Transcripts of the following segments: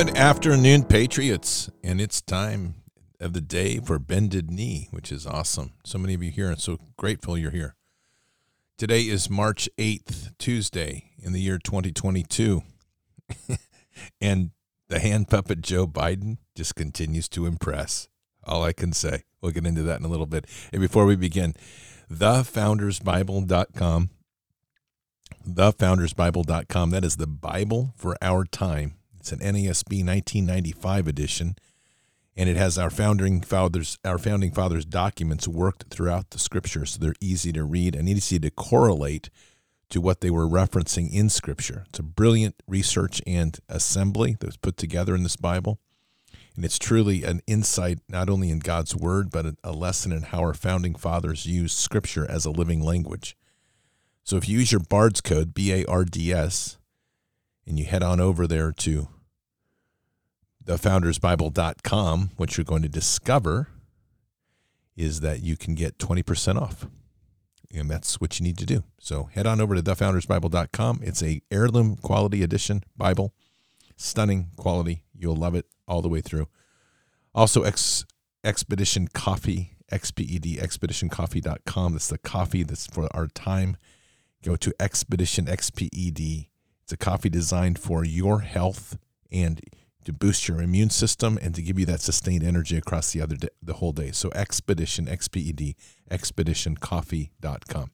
Good afternoon, Patriots. And it's time of the day for Bended Knee, which is awesome. So many of you here, and so grateful you're here. Today is March 8th, Tuesday, in the year 2022. and the hand puppet Joe Biden just continues to impress. All I can say. We'll get into that in a little bit. And before we begin, thefoundersbible.com. Thefoundersbible.com. That is the Bible for our time. It's an NASB 1995 edition, and it has our founding fathers our founding fathers documents worked throughout the scripture, so they're easy to read and easy to correlate to what they were referencing in scripture. It's a brilliant research and assembly that was put together in this Bible. And it's truly an insight not only in God's word, but a lesson in how our founding fathers used scripture as a living language. So if you use your BARDS code, B A R D S, and you head on over there to thefoundersbible.com, what you're going to discover is that you can get 20% off. And that's what you need to do. So head on over to thefoundersbible.com. It's a heirloom quality edition Bible. Stunning quality. You'll love it all the way through. Also, Ex, Expedition Coffee, XPED, expeditioncoffee.com. That's the coffee that's for our time. Go to Expedition XPED. It's a coffee designed for your health and to boost your immune system and to give you that sustained energy across the other day, the whole day. So Expedition XPED expeditioncoffee.com.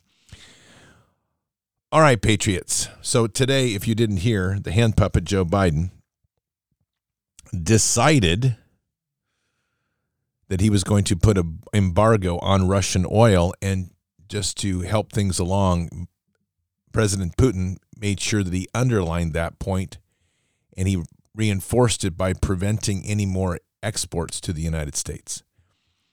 All right, Patriots. So today, if you didn't hear, the hand puppet Joe Biden decided that he was going to put an embargo on Russian oil and just to help things along, President Putin made sure that he underlined that point and he reinforced it by preventing any more exports to the United States.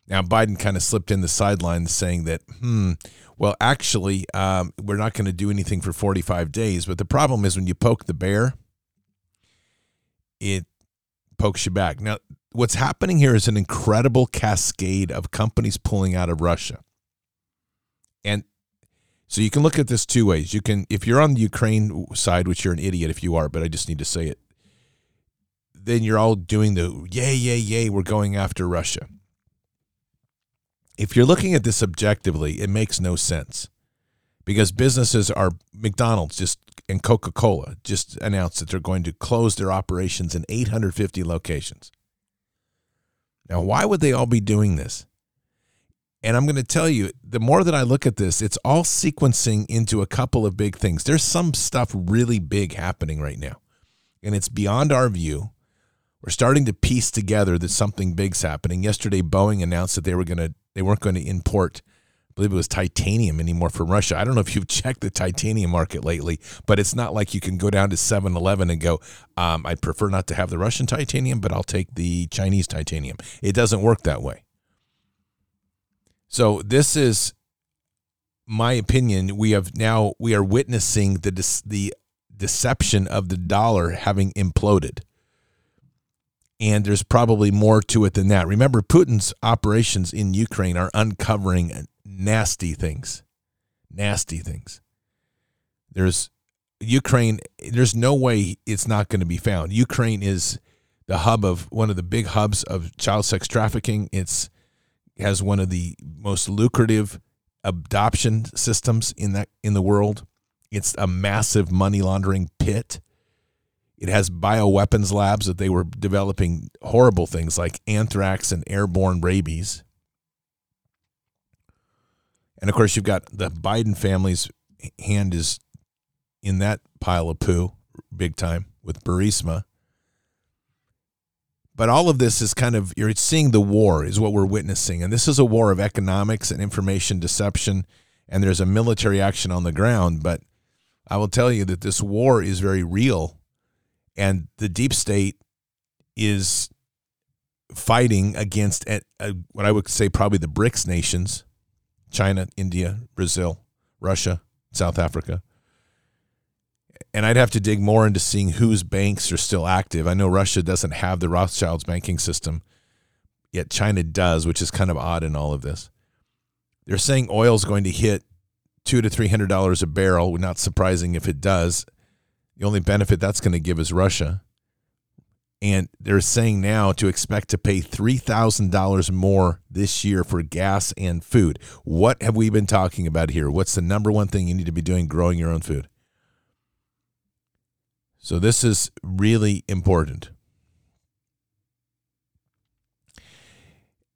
Now, Biden kind of slipped in the sidelines saying that, hmm, well, actually, um, we're not going to do anything for 45 days. But the problem is when you poke the bear, it pokes you back. Now, what's happening here is an incredible cascade of companies pulling out of Russia. And so you can look at this two ways. You can, if you're on the Ukraine side, which you're an idiot if you are, but I just need to say it, then you're all doing the yay, yay, yay, we're going after Russia. If you're looking at this objectively, it makes no sense because businesses are McDonald's just and Coca-Cola just announced that they're going to close their operations in 850 locations. Now, why would they all be doing this? And I'm going to tell you, the more that I look at this, it's all sequencing into a couple of big things. There's some stuff really big happening right now, and it's beyond our view. We're starting to piece together that something big's happening. Yesterday, Boeing announced that they were going to they weren't going to import I believe it was titanium anymore from Russia. I don't know if you've checked the titanium market lately, but it's not like you can go down to 7 Eleven and go, um, I'd prefer not to have the Russian titanium, but I'll take the Chinese titanium. It doesn't work that way. So, this is my opinion. We have now, we are witnessing the, the deception of the dollar having imploded and there's probably more to it than that. Remember, Putin's operations in Ukraine are uncovering nasty things. Nasty things. There's Ukraine, there's no way it's not going to be found. Ukraine is the hub of one of the big hubs of child sex trafficking. It's has one of the most lucrative adoption systems in that in the world. It's a massive money laundering pit. It has bioweapons labs that they were developing horrible things like anthrax and airborne rabies. And of course, you've got the Biden family's hand is in that pile of poo big time with Burisma. But all of this is kind of, you're seeing the war, is what we're witnessing. And this is a war of economics and information deception. And there's a military action on the ground. But I will tell you that this war is very real and the deep state is fighting against what I would say probably the BRICS nations China, India, Brazil, Russia, South Africa. And I'd have to dig more into seeing whose banks are still active. I know Russia doesn't have the Rothschilds banking system, yet China does, which is kind of odd in all of this. They're saying oil is going to hit two to three hundred dollars a barrel. Not surprising if it does. The only benefit that's going to give is Russia. And they're saying now to expect to pay $3,000 more this year for gas and food. What have we been talking about here? What's the number one thing you need to be doing growing your own food? So, this is really important.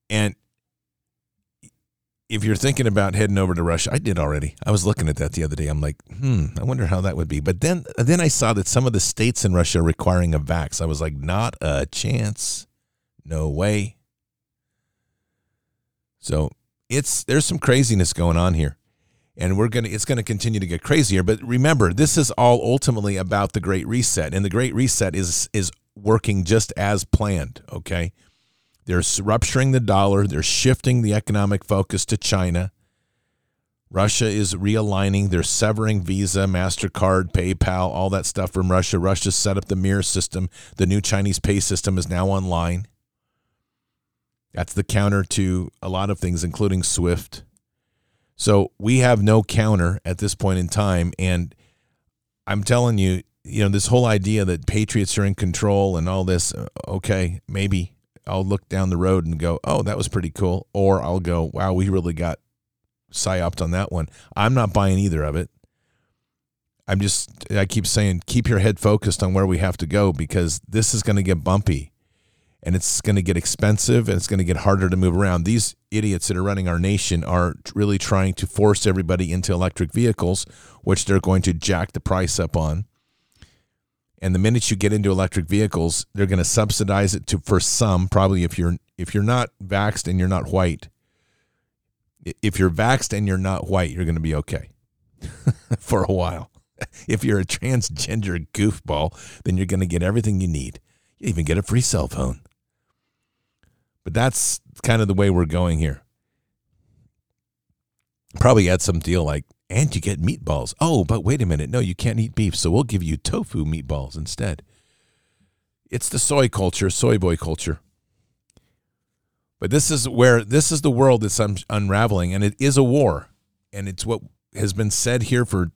And if you're thinking about heading over to Russia, I did already. I was looking at that the other day. I'm like, hmm, I wonder how that would be. But then, then I saw that some of the states in Russia are requiring a vax. I was like, not a chance, no way. So it's there's some craziness going on here, and we're gonna it's gonna continue to get crazier. But remember, this is all ultimately about the Great Reset, and the Great Reset is is working just as planned. Okay. They're rupturing the dollar. They're shifting the economic focus to China. Russia is realigning. They're severing Visa, MasterCard, PayPal, all that stuff from Russia. Russia set up the mirror system. The new Chinese pay system is now online. That's the counter to a lot of things, including SWIFT. So we have no counter at this point in time. And I'm telling you, you know, this whole idea that patriots are in control and all this, uh, okay, maybe. I'll look down the road and go, oh, that was pretty cool. Or I'll go, wow, we really got psyoped on that one. I'm not buying either of it. I'm just, I keep saying, keep your head focused on where we have to go because this is going to get bumpy and it's going to get expensive and it's going to get harder to move around. These idiots that are running our nation are really trying to force everybody into electric vehicles, which they're going to jack the price up on. And the minute you get into electric vehicles, they're going to subsidize it to for some. Probably if you're if you're not vaxxed and you're not white, if you're vaxxed and you're not white, you're going to be okay for a while. If you're a transgender goofball, then you're going to get everything you need. You even get a free cell phone. But that's kind of the way we're going here. Probably add some deal like and you get meatballs. Oh, but wait a minute. No, you can't eat beef, so we'll give you tofu meatballs instead. It's the soy culture, soy boy culture. But this is where this is the world that's un- unraveling, and it is a war, and it's what has been said here for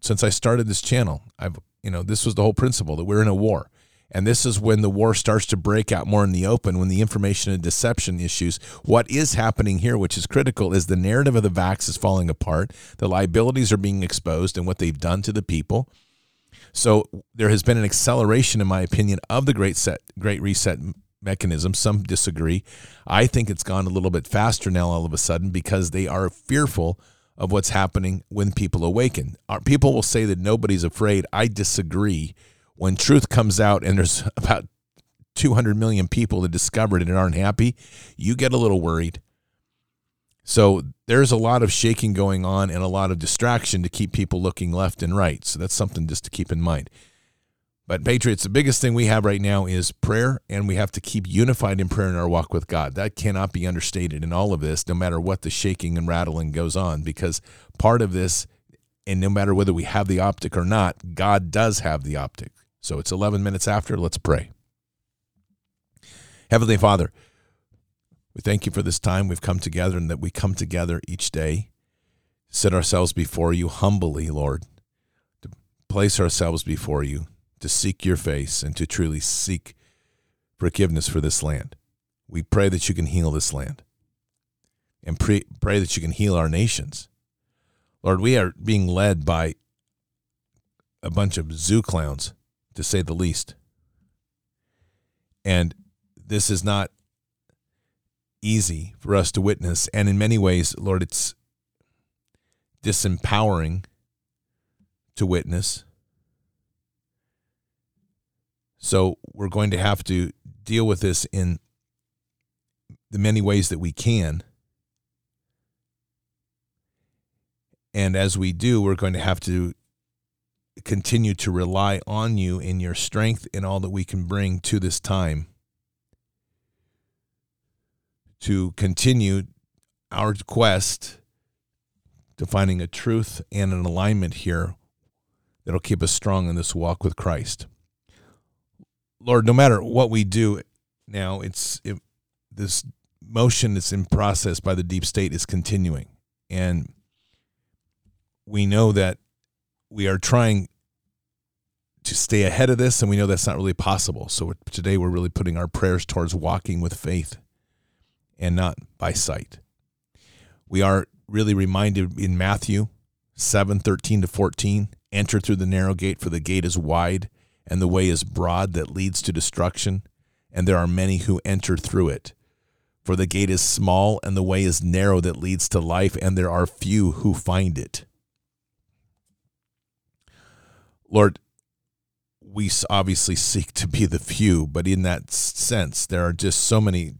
since I started this channel. I've you know this was the whole principle that we're in a war. And this is when the war starts to break out more in the open, when the information and deception issues. What is happening here, which is critical, is the narrative of the vax is falling apart. The liabilities are being exposed and what they've done to the people. So there has been an acceleration, in my opinion, of the Great Set, Great Reset mechanism. Some disagree. I think it's gone a little bit faster now, all of a sudden, because they are fearful of what's happening when people awaken. Our, people will say that nobody's afraid. I disagree when truth comes out and there's about 200 million people that discovered it and aren't happy, you get a little worried. So there's a lot of shaking going on and a lot of distraction to keep people looking left and right. So that's something just to keep in mind. But Patriots, the biggest thing we have right now is prayer, and we have to keep unified in prayer in our walk with God. That cannot be understated in all of this, no matter what the shaking and rattling goes on, because part of this, and no matter whether we have the optic or not, God does have the optic. So it's 11 minutes after. Let's pray. Heavenly Father, we thank you for this time we've come together and that we come together each day, set ourselves before you humbly, Lord, to place ourselves before you, to seek your face and to truly seek forgiveness for this land. We pray that you can heal this land and pray, pray that you can heal our nations. Lord, we are being led by a bunch of zoo clowns to say the least. And this is not easy for us to witness. And in many ways, Lord, it's disempowering to witness. So we're going to have to deal with this in the many ways that we can. And as we do, we're going to have to continue to rely on you in your strength and all that we can bring to this time to continue our quest to finding a truth and an alignment here that'll keep us strong in this walk with Christ. Lord, no matter what we do now, it's it, this motion that's in process by the deep state is continuing. And we know that we are trying to stay ahead of this, and we know that's not really possible. So today we're really putting our prayers towards walking with faith and not by sight. We are really reminded in Matthew 7 13 to 14 enter through the narrow gate, for the gate is wide and the way is broad that leads to destruction, and there are many who enter through it. For the gate is small and the way is narrow that leads to life, and there are few who find it. Lord, we obviously seek to be the few, but in that sense, there are just so many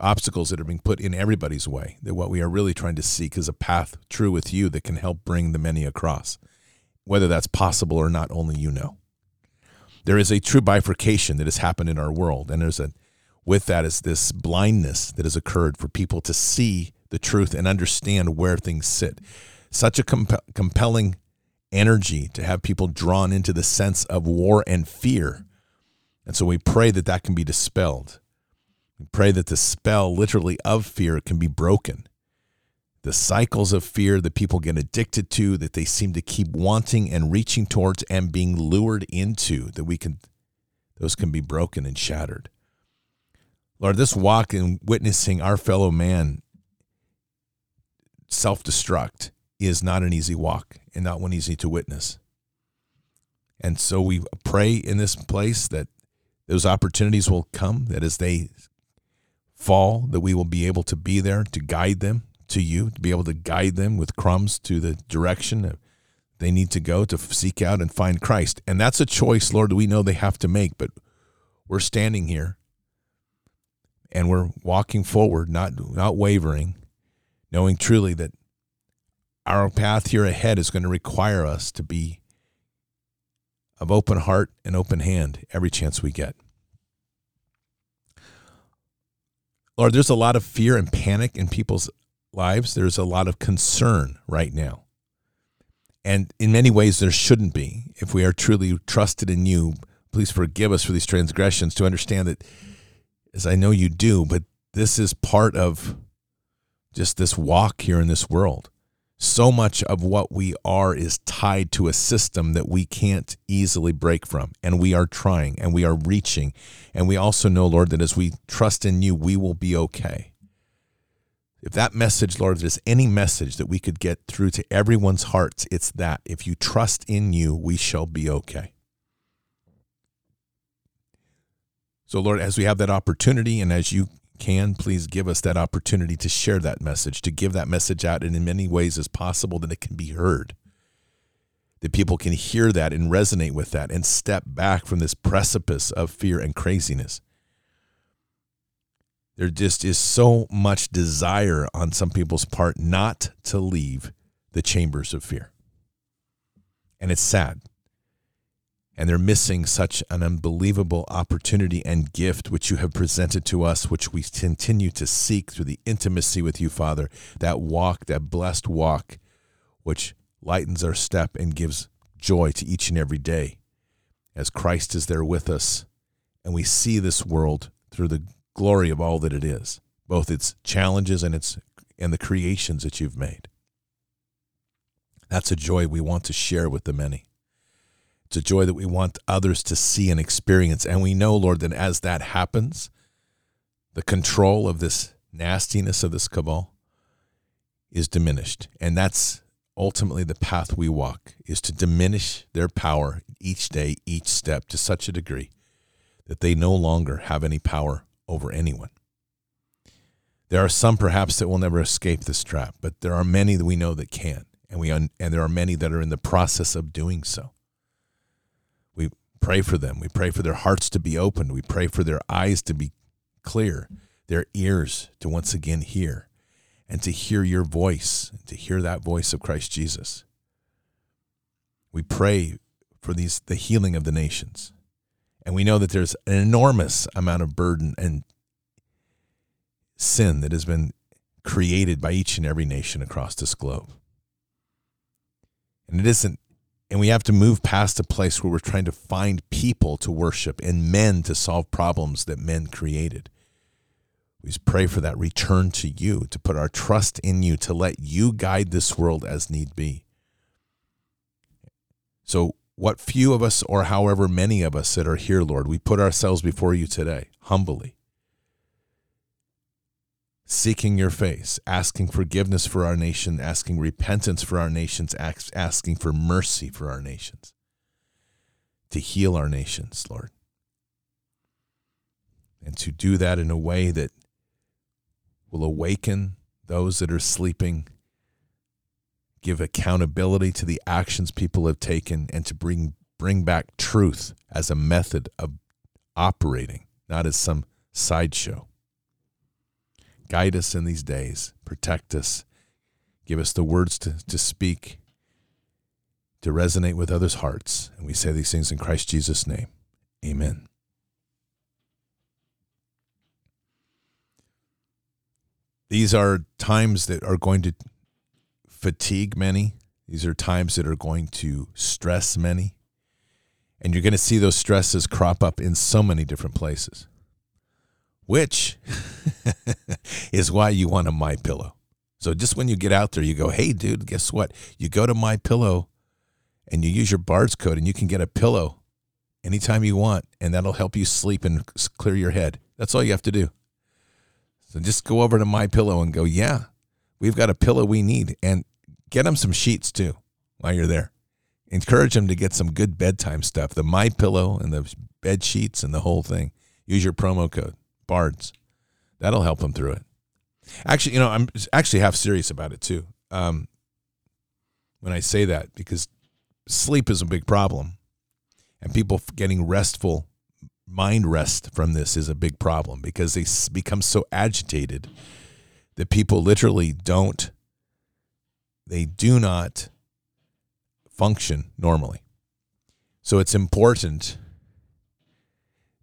obstacles that are being put in everybody's way that what we are really trying to seek is a path true with you that can help bring the many across. Whether that's possible or not, only you know. There is a true bifurcation that has happened in our world, and there's a with that is this blindness that has occurred for people to see the truth and understand where things sit. Such a comp- compelling energy to have people drawn into the sense of war and fear. And so we pray that that can be dispelled. We pray that the spell, literally, of fear can be broken. The cycles of fear that people get addicted to, that they seem to keep wanting and reaching towards and being lured into, that we can, those can be broken and shattered. Lord, this walk in witnessing our fellow man self destruct is not an easy walk and not one easy to witness. And so we pray in this place that those opportunities will come, that as they fall, that we will be able to be there to guide them to you, to be able to guide them with crumbs to the direction they need to go to seek out and find Christ. And that's a choice, Lord, we know they have to make, but we're standing here and we're walking forward, not not wavering, knowing truly that our path here ahead is going to require us to be of open heart and open hand every chance we get. Lord, there's a lot of fear and panic in people's lives. There's a lot of concern right now. And in many ways, there shouldn't be. If we are truly trusted in you, please forgive us for these transgressions to understand that, as I know you do, but this is part of just this walk here in this world so much of what we are is tied to a system that we can't easily break from. And we are trying and we are reaching. And we also know, Lord, that as we trust in you, we will be okay. If that message, Lord, there's any message that we could get through to everyone's hearts, it's that. If you trust in you, we shall be okay. So, Lord, as we have that opportunity and as you can, please give us that opportunity to share that message, to give that message out in as many ways as possible that it can be heard. That people can hear that and resonate with that and step back from this precipice of fear and craziness. There just is so much desire on some people's part not to leave the chambers of fear. And it's sad and they're missing such an unbelievable opportunity and gift which you have presented to us, which we continue to seek through the intimacy with you, Father. That walk, that blessed walk, which lightens our step and gives joy to each and every day as Christ is there with us and we see this world through the glory of all that it is, both its challenges and its and the creations that you've made. That's a joy we want to share with the many. A joy that we want others to see and experience. And we know, Lord, that as that happens, the control of this nastiness of this cabal is diminished. And that's ultimately the path we walk is to diminish their power each day, each step to such a degree that they no longer have any power over anyone. There are some perhaps that will never escape this trap, but there are many that we know that can, and we un- and there are many that are in the process of doing so pray for them. We pray for their hearts to be opened. We pray for their eyes to be clear, their ears to once again hear, and to hear your voice, to hear that voice of Christ Jesus. We pray for these the healing of the nations. And we know that there's an enormous amount of burden and sin that has been created by each and every nation across this globe. And it isn't and we have to move past a place where we're trying to find people to worship and men to solve problems that men created. We pray for that return to you, to put our trust in you, to let you guide this world as need be. So what few of us or however many of us that are here, Lord, we put ourselves before you today, humbly, seeking your face, asking forgiveness for our nation, asking repentance for our nations, asking for mercy for our nations, to heal our nations, Lord. And to do that in a way that will awaken those that are sleeping give accountability to the actions people have taken and to bring bring back truth as a method of operating, not as some sideshow. Guide us in these days, protect us, give us the words to, to speak, to resonate with others' hearts. And we say these things in Christ Jesus' name. Amen. These are times that are going to fatigue many. These are times that are going to stress many. And you're going to see those stresses crop up in so many different places. Which is why you want a my pillow. So just when you get out there, you go, "Hey dude, guess what? You go to my pillow and you use your Bard's code and you can get a pillow anytime you want and that'll help you sleep and clear your head. That's all you have to do. So just go over to my pillow and go, "Yeah, we've got a pillow we need." And Get them some sheets too while you're there. Encourage them to get some good bedtime stuff. The My Pillow and the bed sheets and the whole thing. Use your promo code Bards. That'll help them through it. Actually, you know, I'm actually half serious about it too. Um, when I say that, because sleep is a big problem, and people getting restful mind rest from this is a big problem because they become so agitated that people literally don't they do not function normally. So it's important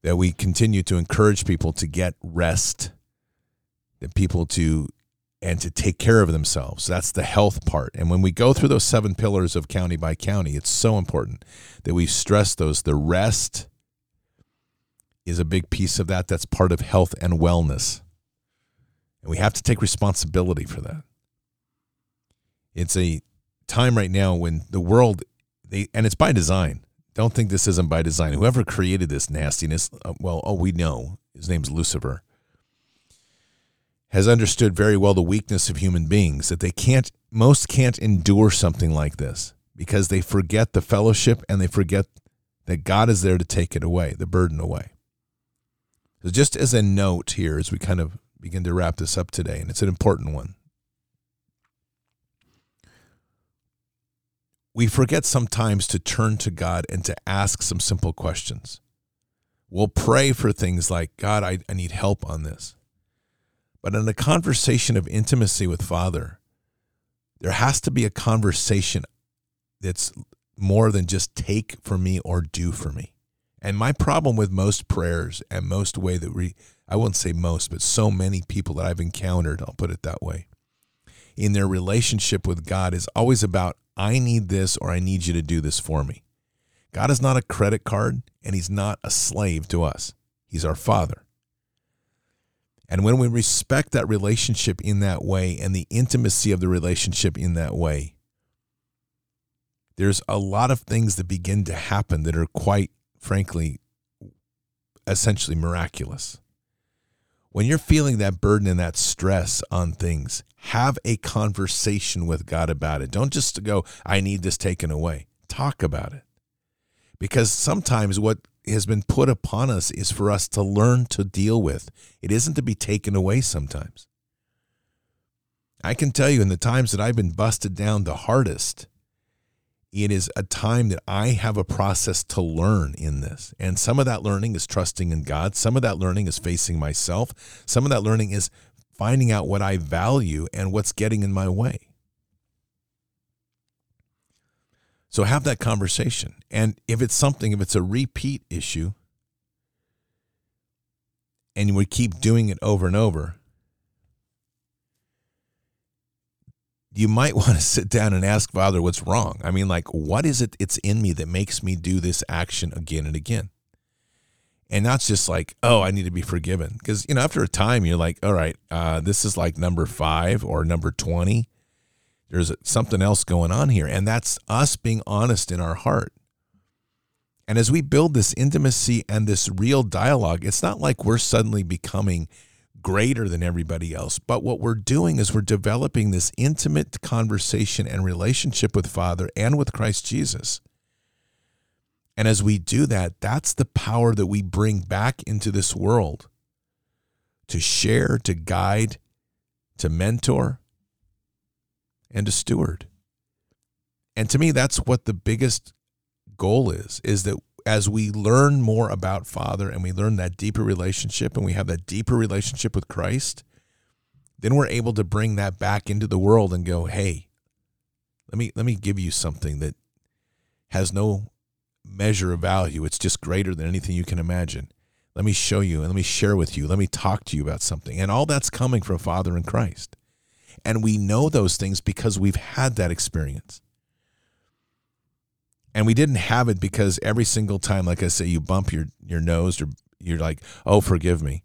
that we continue to encourage people to get rest, that people to and to take care of themselves. That's the health part. And when we go through those seven pillars of county by county, it's so important that we stress those. The rest is a big piece of that. That's part of health and wellness. And we have to take responsibility for that. It's a time right now when the world, they, and it's by design. Don't think this isn't by design. Whoever created this nastiness, uh, well, oh, we know his name's Lucifer, has understood very well the weakness of human beings that they can't, most can't endure something like this because they forget the fellowship and they forget that God is there to take it away, the burden away. So, just as a note here, as we kind of begin to wrap this up today, and it's an important one. We forget sometimes to turn to God and to ask some simple questions. We'll pray for things like, God, I, I need help on this. But in a conversation of intimacy with Father, there has to be a conversation that's more than just take for me or do for me. And my problem with most prayers and most way that we, I won't say most, but so many people that I've encountered, I'll put it that way, in their relationship with God is always about I need this or I need you to do this for me. God is not a credit card and he's not a slave to us. He's our father. And when we respect that relationship in that way and the intimacy of the relationship in that way, there's a lot of things that begin to happen that are quite frankly essentially miraculous. When you're feeling that burden and that stress on things, have a conversation with God about it. Don't just go, I need this taken away. Talk about it. Because sometimes what has been put upon us is for us to learn to deal with. It isn't to be taken away sometimes. I can tell you in the times that I've been busted down the hardest, it is a time that I have a process to learn in this. And some of that learning is trusting in God. Some of that learning is facing myself. Some of that learning is finding out what I value and what's getting in my way. So have that conversation. And if it's something, if it's a repeat issue, and we keep doing it over and over, you might want to sit down and ask Father what's wrong. I mean, like, what is it it's in me that makes me do this action again and again? and not just like oh i need to be forgiven because you know after a time you're like all right uh, this is like number five or number 20 there's something else going on here and that's us being honest in our heart And as we build this intimacy and this real dialogue, it's not like we're suddenly becoming greater than everybody else, but what we're doing is we're developing this intimate conversation and relationship with Father and with Christ Jesus. And as we do that, that's the power that we bring back into this world to share, to guide, to mentor, and to steward. And to me, that's what the biggest goal is, is that as we learn more about Father and we learn that deeper relationship and we have that deeper relationship with Christ, then we're able to bring that back into the world and go, hey, let me let me give you something that has no measure of value. It's just greater than anything you can imagine. Let me show you and let me share with you. Let me talk to you about something. And all that's coming from Father in Christ. And we know those things because we've had that experience. And we didn't have it because every single time, like I say, you bump your, your nose or you're like, oh, forgive me.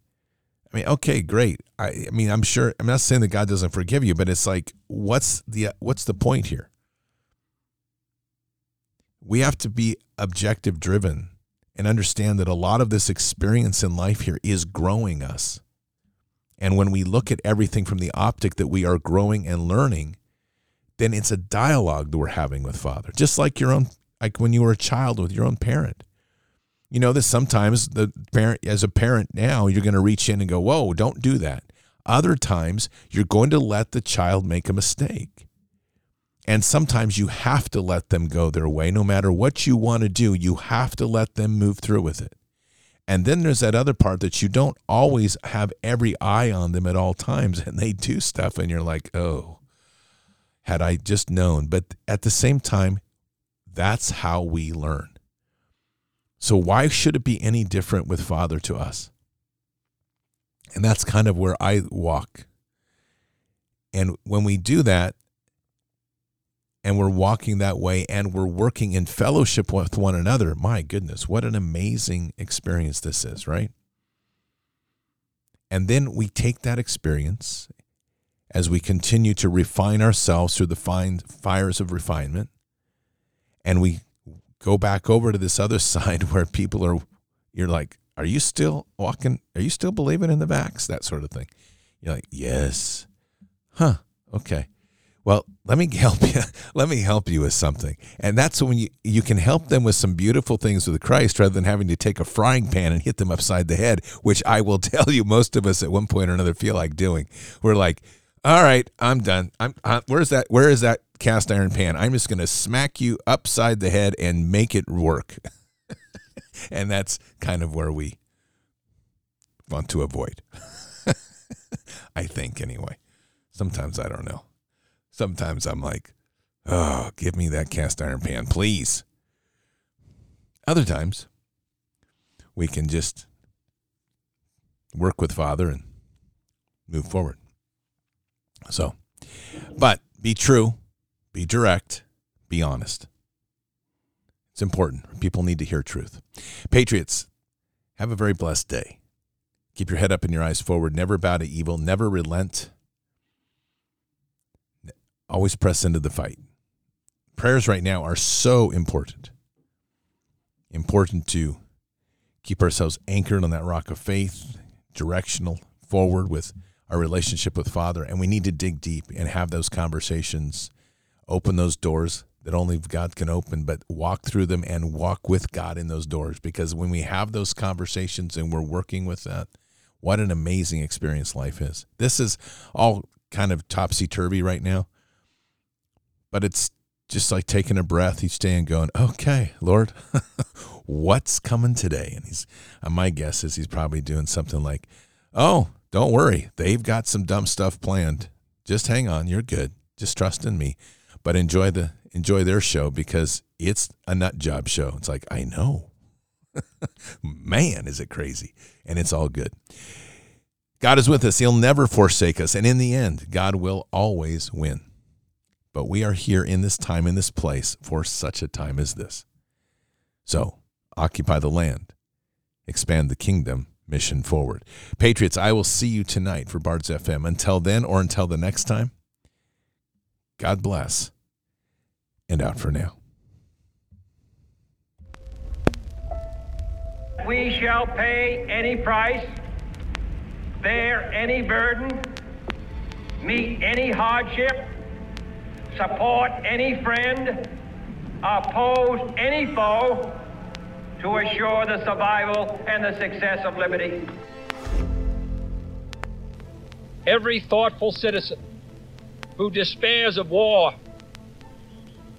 I mean, okay, great. I, I mean, I'm sure I'm not saying that God doesn't forgive you, but it's like, what's the what's the point here? We have to be objective driven and understand that a lot of this experience in life here is growing us. And when we look at everything from the optic that we are growing and learning, then it's a dialogue that we're having with Father, just like your own like when you were a child with your own parent. You know that sometimes the parent, as a parent now, you're going to reach in and go, "Whoa, don't do that." Other times, you're going to let the child make a mistake. And sometimes you have to let them go their way. No matter what you want to do, you have to let them move through with it. And then there's that other part that you don't always have every eye on them at all times. And they do stuff, and you're like, oh, had I just known. But at the same time, that's how we learn. So, why should it be any different with Father to us? And that's kind of where I walk. And when we do that, and we're walking that way and we're working in fellowship with one another, my goodness, what an amazing experience this is, right? And then we take that experience as we continue to refine ourselves through the fine fires of refinement and we go back over to this other side where people are you're like are you still walking? Are you still believing in the vax? That sort of thing. You're like yes. Huh. Okay. Well let me help you. Let me help you with something. And that's when you you can help them with some beautiful things with christ rather than having to take a frying pan and hit them upside the head which i will tell you most of us at one point or another feel like doing. We're like all right i'm done. I'm uh, where's that where is that cast iron pan. I'm just going to smack you upside the head and make it work. and that's kind of where we want to avoid. I think, anyway. Sometimes I don't know. Sometimes I'm like, oh, give me that cast iron pan, please. Other times, we can just work with Father and move forward. So, but be true be direct, be honest. It's important. People need to hear truth. Patriots, have a very blessed day. Keep your head up and your eyes forward. Never bow to evil. Never relent. Always press into the fight. Prayers right now are so important. Important to keep ourselves anchored on that rock of faith, directional, forward with our relationship with Father. And we need to dig deep and have those conversations open those doors that only God can open, but walk through them and walk with God in those doors. Because when we have those conversations and we're working with that, what an amazing experience life is. This is all kind of topsy turvy right now, but it's just like taking a breath each day and going, okay, Lord, what's coming today? And he's, uh, my guess is he's probably doing something like, oh, don't worry, they've got some dumb stuff planned. Just hang on, you're good. Just trust in me but enjoy the enjoy their show because it's a nut job show. It's like I know, man, is it crazy, and it's all good. God is with us; He'll never forsake us, and in the end, God will always win. But we are here in this time, in this place, for such a time as this. So, occupy the land, expand the kingdom, mission forward. Patriots, I will see you tonight for Bards FM. Until then, or until the next time, God bless and out for now. we shall pay any price, bear any burden, meet any hardship, support any friend, oppose any foe to assure the survival and the success of liberty. Every thoughtful citizen who despairs of war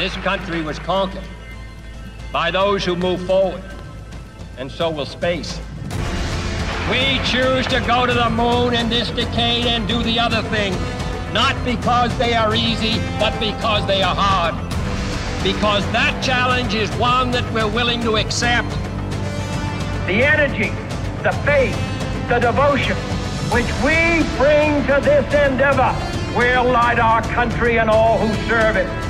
This country was conquered by those who move forward, and so will space. We choose to go to the moon in this decade and do the other thing, not because they are easy, but because they are hard. Because that challenge is one that we're willing to accept. The energy, the faith, the devotion which we bring to this endeavor will light our country and all who serve it.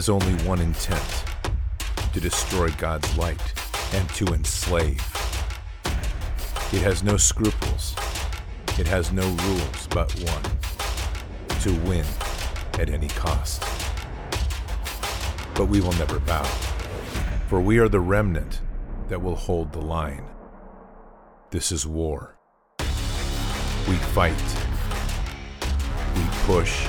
Has only one intent to destroy God's light and to enslave. It has no scruples. It has no rules but one to win at any cost. But we will never bow, for we are the remnant that will hold the line. This is war. We fight. We push.